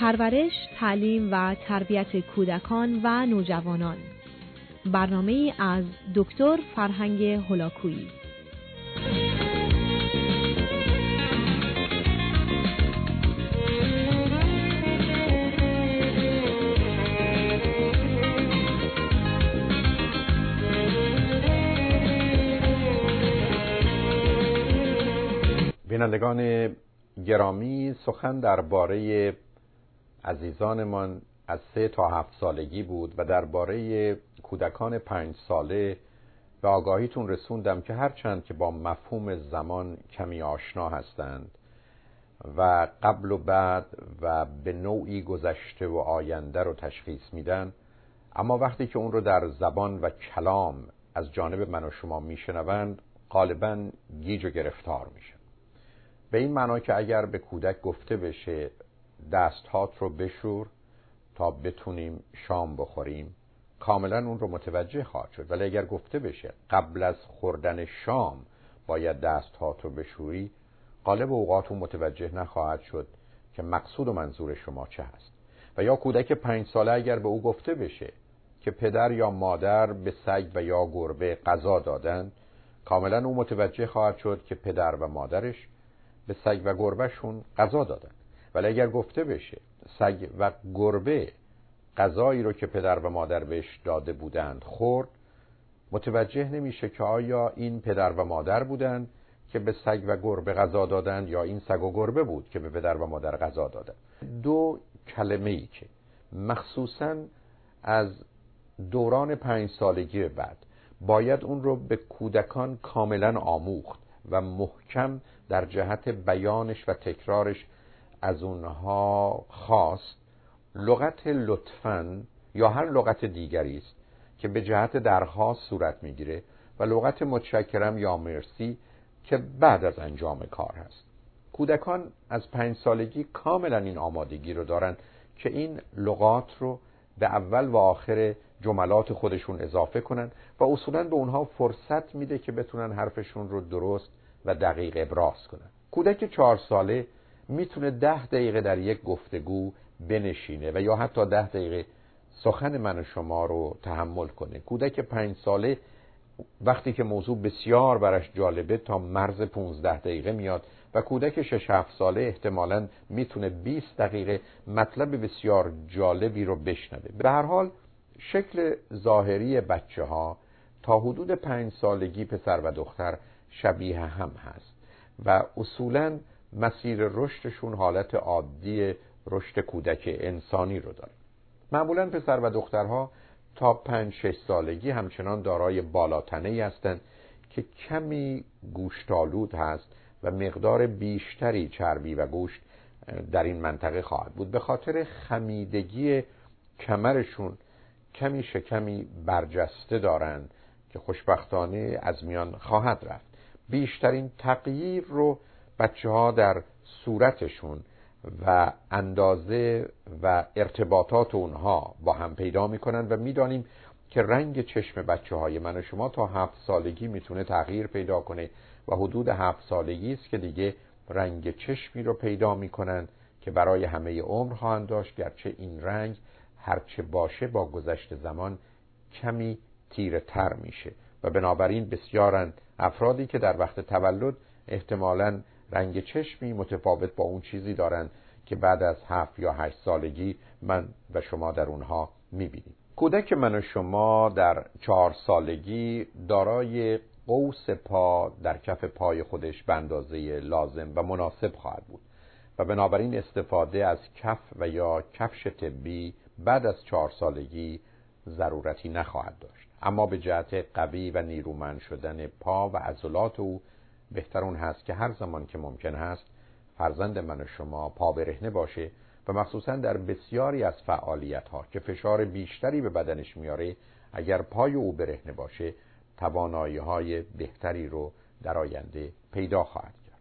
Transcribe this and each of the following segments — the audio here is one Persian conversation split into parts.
پرورش، تعلیم و تربیت کودکان و نوجوانان. برنامه از دکتر فرهنگ هلاکویی بینندگان گرامی سخن درباره عزیزانمان از سه تا هفت سالگی بود و درباره کودکان پنج ساله به آگاهیتون رسوندم که هرچند که با مفهوم زمان کمی آشنا هستند و قبل و بعد و به نوعی گذشته و آینده رو تشخیص میدن اما وقتی که اون رو در زبان و کلام از جانب من و شما میشنوند غالبا گیج و گرفتار میشه به این معنا که اگر به کودک گفته بشه دستهات رو بشور تا بتونیم شام بخوریم. کاملا اون رو متوجه خواهد شد. ولی اگر گفته بشه قبل از خوردن شام باید دستهات رو بشوری قالب اوقات اون متوجه نخواهد شد که مقصود و منظور شما چه هست. و یا کودک پنج ساله اگر به او گفته بشه که پدر یا مادر به سگ و یا گربه غذا دادند کاملا او متوجه خواهد شد که پدر و مادرش به سگ و گربهشون غذا دادن. ولی اگر گفته بشه سگ و گربه غذایی رو که پدر و مادر بهش داده بودند خورد متوجه نمیشه که آیا این پدر و مادر بودند که به سگ و گربه غذا دادند یا این سگ و گربه بود که به پدر و مادر غذا دادند. دو کلمه ای که مخصوصا از دوران پنج سالگی بعد باید اون رو به کودکان کاملا آموخت و محکم در جهت بیانش و تکرارش از اونها خواست لغت لطفا یا هر لغت دیگری است که به جهت درخواست صورت می‌گیره و لغت متشکرم یا مرسی که بعد از انجام کار هست. کودکان از پنج سالگی کاملا این آمادگی رو دارن که این لغات رو به اول و آخر جملات خودشون اضافه کنن و اصولا به اونها فرصت میده که بتونن حرفشون رو درست و دقیق ابراز کنن کودک چهار ساله می‌تونه ده دقیقه در یک گفتگو بنشینه و یا حتی ده دقیقه سخن من و شما رو تحمل کنه. کودک پنج ساله وقتی که موضوع بسیار برش جالبه تا مرز 15 دقیقه میاد و کودک 6 7 ساله احتمالا می‌تونه 20 دقیقه مطلب بسیار جالبی رو بشنوه. به هر حال شکل ظاهری بچه ها تا حدود پنج سالگی پسر و دختر شبیه هم هست و اصولا مسیر رشدشون حالت عادی رشد کودک انسانی رو داره. معمولا پسر و دخترها تا پنج شش سالگی همچنان دارای بالاتنه ای هستند که کمی گوشتالود هست و مقدار بیشتری چربی و گوشت در این منطقه خواهد بود. به خاطر خمیدگی کمرشون کمی شکمی برجسته دارند که خوشبختانه از میان خواهد رفت. بیشترین تغییر رو بچه ها در صورتشون و اندازه و ارتباطات اونها با هم پیدا می‌کنن و می‌دانیم که رنگ چشم بچه های من و شما تا هفت سالگی می‌تونه تغییر پیدا کنه و حدود هفت سالگی است که دیگه رنگ چشمی رو پیدا می‌کنن که برای همه عمر خواهند داشت گرچه این رنگ هرچه باشه با گذشت زمان کمی تیره تر میشه. و بنابراین بسیارن افرادی که در وقت تولد احتمالا رنگ چشمی متفاوت با اون چیزی دارند که بعد از هفت یا هشت سالگی من و شما در اونها می‌بینیم. کودک من و شما در چهار سالگی دارای قوس پا در کف پای خودش به اندازه لازم و مناسب خواهد بود و بنابراین استفاده از کف و یا کفش طبی بعد از چهار سالگی ضرورتی نخواهد داشت. اما به جهت قوی و نیرومند شدن پا و عضلات او بهتر اون هست که هر زمان که ممکن هست فرزند من و شما پا برهنه باشه و مخصوصا در بسیاری از فعالیت ها که فشار بیشتری به بدنش میاره اگر پای او برهنه باشه توانایی های بهتری رو در آینده پیدا خواهد کرد.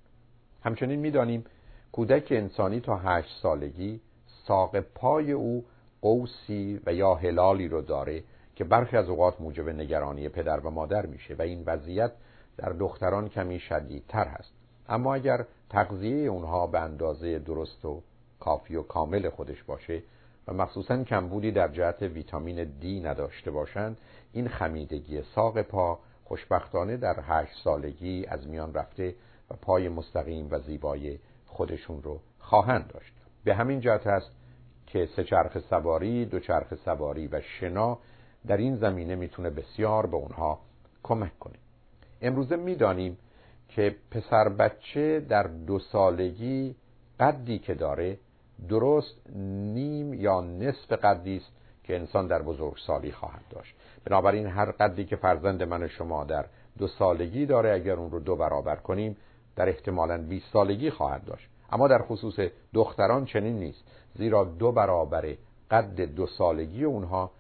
همچنین می‌دانیم کودک انسانی تا هشت سالگی ساق پای او قوسی و یا هلالی رو داره که برخی از اوقات موجب نگرانی پدر و مادر میشه و این وضعیت در دختران کمی شدیدتر هست. اما اگر تغذیه اونها به اندازه درست و کافی و کامل خودش باشه و مخصوصا کمبودی در جهت ویتامین دی نداشته باشند این خمیدگی ساق پا خوشبختانه در هشت سالگی از میان رفته و پای مستقیم و زیبای خودشون رو خواهند داشت. به همین جهت است که سه چرخ سواری، دو چرخ سواری و شنا در این زمینه می‌تونه بسیار به اونها کمک کنه. امروزه می‌دانیم که پسر بچه در دو سالگی قدی که داره درست نیم یا نصف قدی است که انسان در بزرگسالی خواهد داشت. بنابراین هر قدی که فرزند من و شما در دو سالگی داره اگر اون رو دو برابر کنیم در احتمالا 20 سالگی خواهد داشت. اما در خصوص دختران چنین نیست زیرا دو برابر قد دو سالگی اونها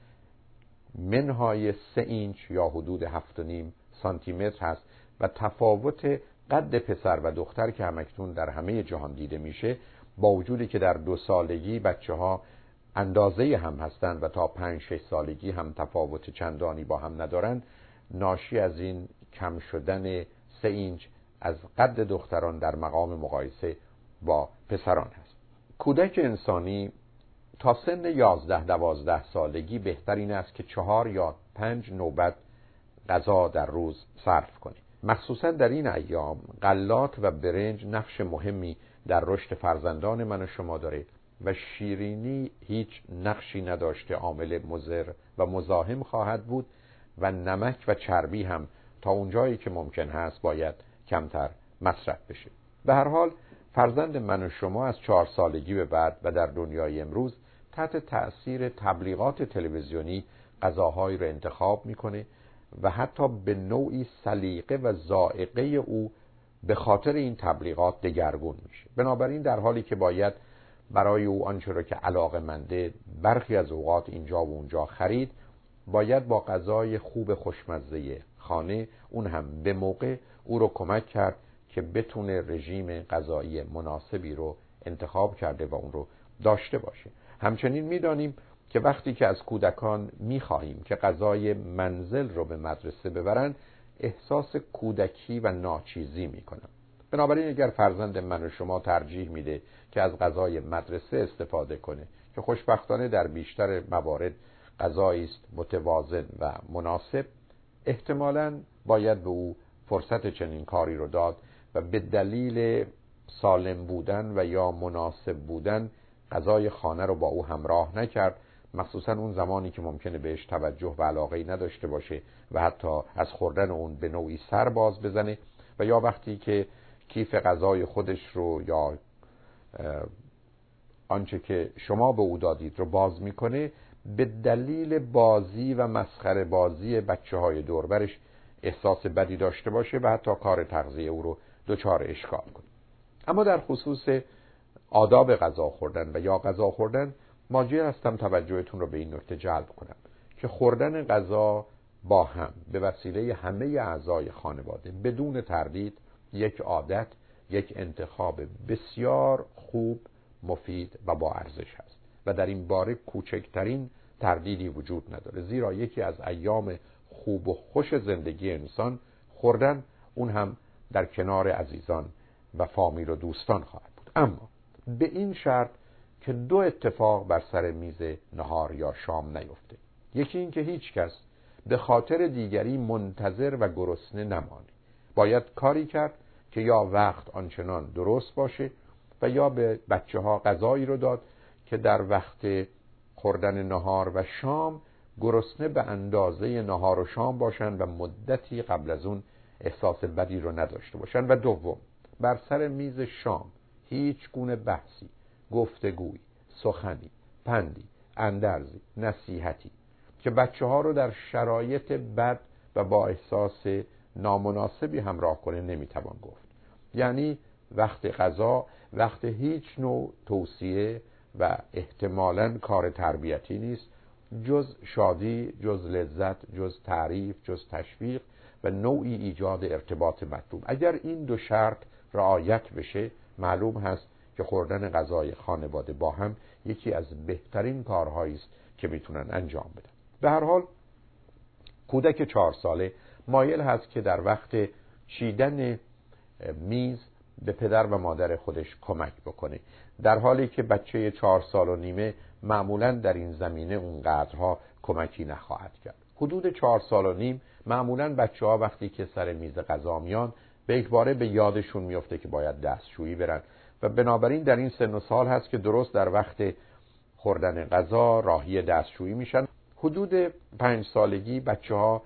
منهای سه اینچ یا حدود هفت و نیم سانتی متر هست و تفاوت قد پسر و دختر که همکنون در همه جهان دیده میشه با وجودی که در دو سالگی بچه ها اندازه هم هستند و تا پنج شش سالگی هم تفاوت چندانی با هم ندارند ناشی از این کم شدن سه اینچ از قد دختران در مقام مقایسه با پسران هست. کودک انسانی تا سن یازده دوازده سالگی بهتر این است که چهار یا پنج نوبت غذا در روز صرف کنه مخصوصا در این ایام غلات و برنج نقش مهمی در رشد فرزندان من و شما داره و شیرینی هیچ نقشی نداشته عامل مزر و مزاحم خواهد بود و نمک و چربی هم تا اونجایی که ممکن هست باید کمتر مصرف بشه. به هر حال فرزند من و شما از چهار سالگی به بعد و در دنیای امروز تحت تأثیر تبلیغات تلویزیونی غذاهایی رو انتخاب می‌کنه و حتی به نوعی سلیقه و زائقه او به خاطر این تبلیغات دگرگون میشه. بنابراین در حالی که باید برای او آنچه را که علاقه منده برخی از اوقات اینجا و اونجا خرید باید با غذای خوب خوشمزه خانه اون هم به موقع او رو کمک کرد که بتونه رژیم غذایی مناسبی رو انتخاب کرده و اون رو داشته باشه. همچنین می‌دانیم که وقتی که از کودکان می‌خواهیم که غذای منزل رو به مدرسه ببرن احساس کودکی و ناچیزی می‌کنن بنابراین اگر فرزند من و شما ترجیح میده که از غذای مدرسه استفاده کنه که خوشبختانه در بیشتر موارد غذایی است متوازن و مناسب احتمالا باید به او فرصت چنین کاری رو داد و به دلیل سالم بودن و یا مناسب بودن غذای خانه رو با او همراه نکرد مخصوصا اون زمانی که ممکنه بهش توجه و علاقه نداشته باشه و حتی از خوردن اون به نوعی سر باز بزنه و یا وقتی که کیف غذای خودش رو یا آنچه که شما به او دادید رو باز می‌کنه به دلیل بازی و مسخره بازی بچه های دوربرش احساس بدی داشته باشه و حتی کار تغذیه او رو دچار اشکال کنه. اما در خصوص آداب غذا خوردن و یا غذا خوردن ماجی هستم توجهتون رو به این نکته جلب کنم که خوردن غذا با هم به وسیله همه اعضای خانواده بدون تردید یک عادت یک انتخاب بسیار خوب مفید و با ارزش است و در این باره کوچکترین تردیدی وجود نداره. زیرا یکی از ایام خوب و خوش زندگی انسان خوردن اون هم در کنار عزیزان و فامیل و دوستان خواهد بود. اما به این شرط که دو اتفاق بر سر میز نهار یا شام نیفته. یکی این که هیچ کس به خاطر دیگری منتظر و گرسنه نمانه باید کاری کرد که یا وقت آنچنان درست باشه و یا به بچه ها غذایی رو داد که در وقت خوردن نهار و شام گرسنه به اندازه نهار و شام باشن و مدتی قبل از اون احساس بدی رو نداشته باشن. و دوم بر سر میز شام هیچ گونه بحثی گفتگوی سخنی پندی اندرزی نصیحتی که بچه ها رو در شرایط بد و با احساس نامناسبی همراه کنه نمی‌توان گفت. یعنی وقت غذا وقت هیچ نوع توصیه و احتمالا کار تربیتی نیست جز شادی جز لذت جز تعریف جز تشویق و نوعی ایجاد ارتباط مطلوب. اگر این دو شرط رعایت بشه معلوم هست که خوردن غذای خانواده با هم یکی از بهترین کارهایی است که می‌تونن انجام بدن. به هر حال کودک چهار ساله مایل هست که در وقت چیدن میز به پدر و مادر خودش کمک بکنه. در حالی که بچه چهار سال و نیمه معمولا در این زمینه اونقدرها کمکی نخواهد کرد. حدود چهار سال و نیم معمولا بچه ها وقتی که سر میز غذا میان به یک باره به یادشون میفته که باید دستشویی برن. و بنابراین در این سن و سال هست که درست در وقت خوردن غذا راهی دستشویی میشن. حدود پنج سالگی بچه ها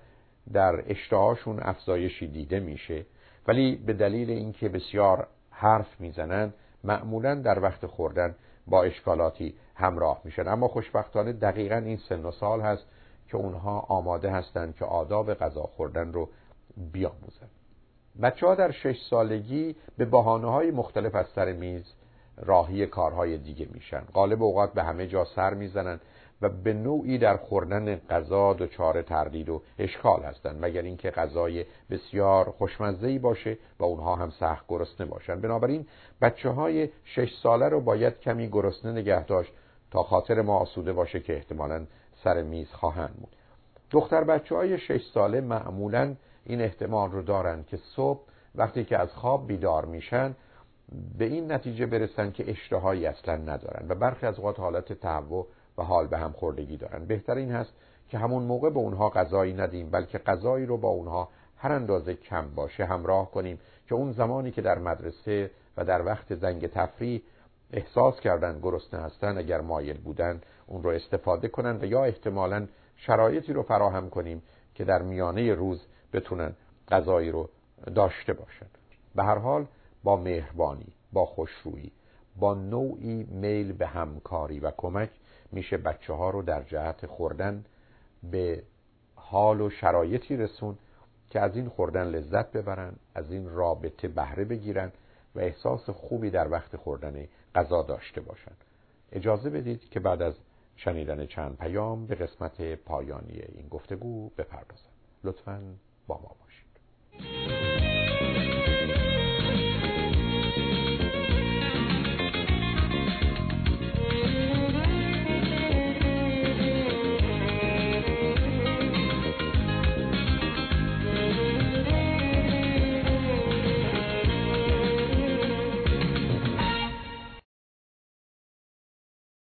در اشتهاشون افزایشی دیده میشه. ولی به دلیل اینکه بسیار حرف می‌زنن معمولا در وقت خوردن با اشکالاتی همراه میشن. اما خوشبختانه دقیقا این سن و سال هست که اونها آماده هستند که آداب غذا خوردن رو بیاموزن بچه ها در شش سالگی به بحانه های مختلف از سر میز راهی کارهای دیگه میشن. غالب اوقات به همه جا سر می‌زنن و به نوعی در خوردن غذا دچار تردید و اشکال هستند مگر اینکه غذای بسیار خوشمزه‌ای باشه و اونها هم سخت گرسنه باشن. بنابراین بچه های شش ساله رو باید کمی گرسنه نگه داشت تا خاطر ما آسوده باشه که احتمالا سر میز خواهند بود دختر بچه های شش ساله معمولا این احتمال رو دارن که صبح وقتی که از خواب بیدار میشن به این نتیجه برسن که اشتهایی اصلا ندارن و برخی از اوقات حالت تهوع و حال به هم خوردگی دارن. بهتر این هست که همون موقع به اونها غذایی ندیم بلکه غذایی رو با اونها هر اندازه کم باشه همراه کنیم که اون زمانی که در مدرسه و در وقت زنگ تفریح احساس کردن گرسنه هستن اگر مایل بودن اون رو استفاده کنن و یا احتمالا شرایطی رو فراهم کنیم که در میانه روز بتونن غذایی رو داشته باشن. به هر حال با مهربانی با خوشرویی با نوعی میل به همکاری و کمک میشه بچه ها رو در جهت خوردن به حال و شرایطی رسون که از این خوردن لذت ببرن از این رابطه بهره بگیرن و احساس خوبی در وقت خوردن غذا داشته باشن. اجازه بدید که بعد از شنیدن چند پیام به قسمت پایانی این گفتگو بپردازم. لطفا با ما باشید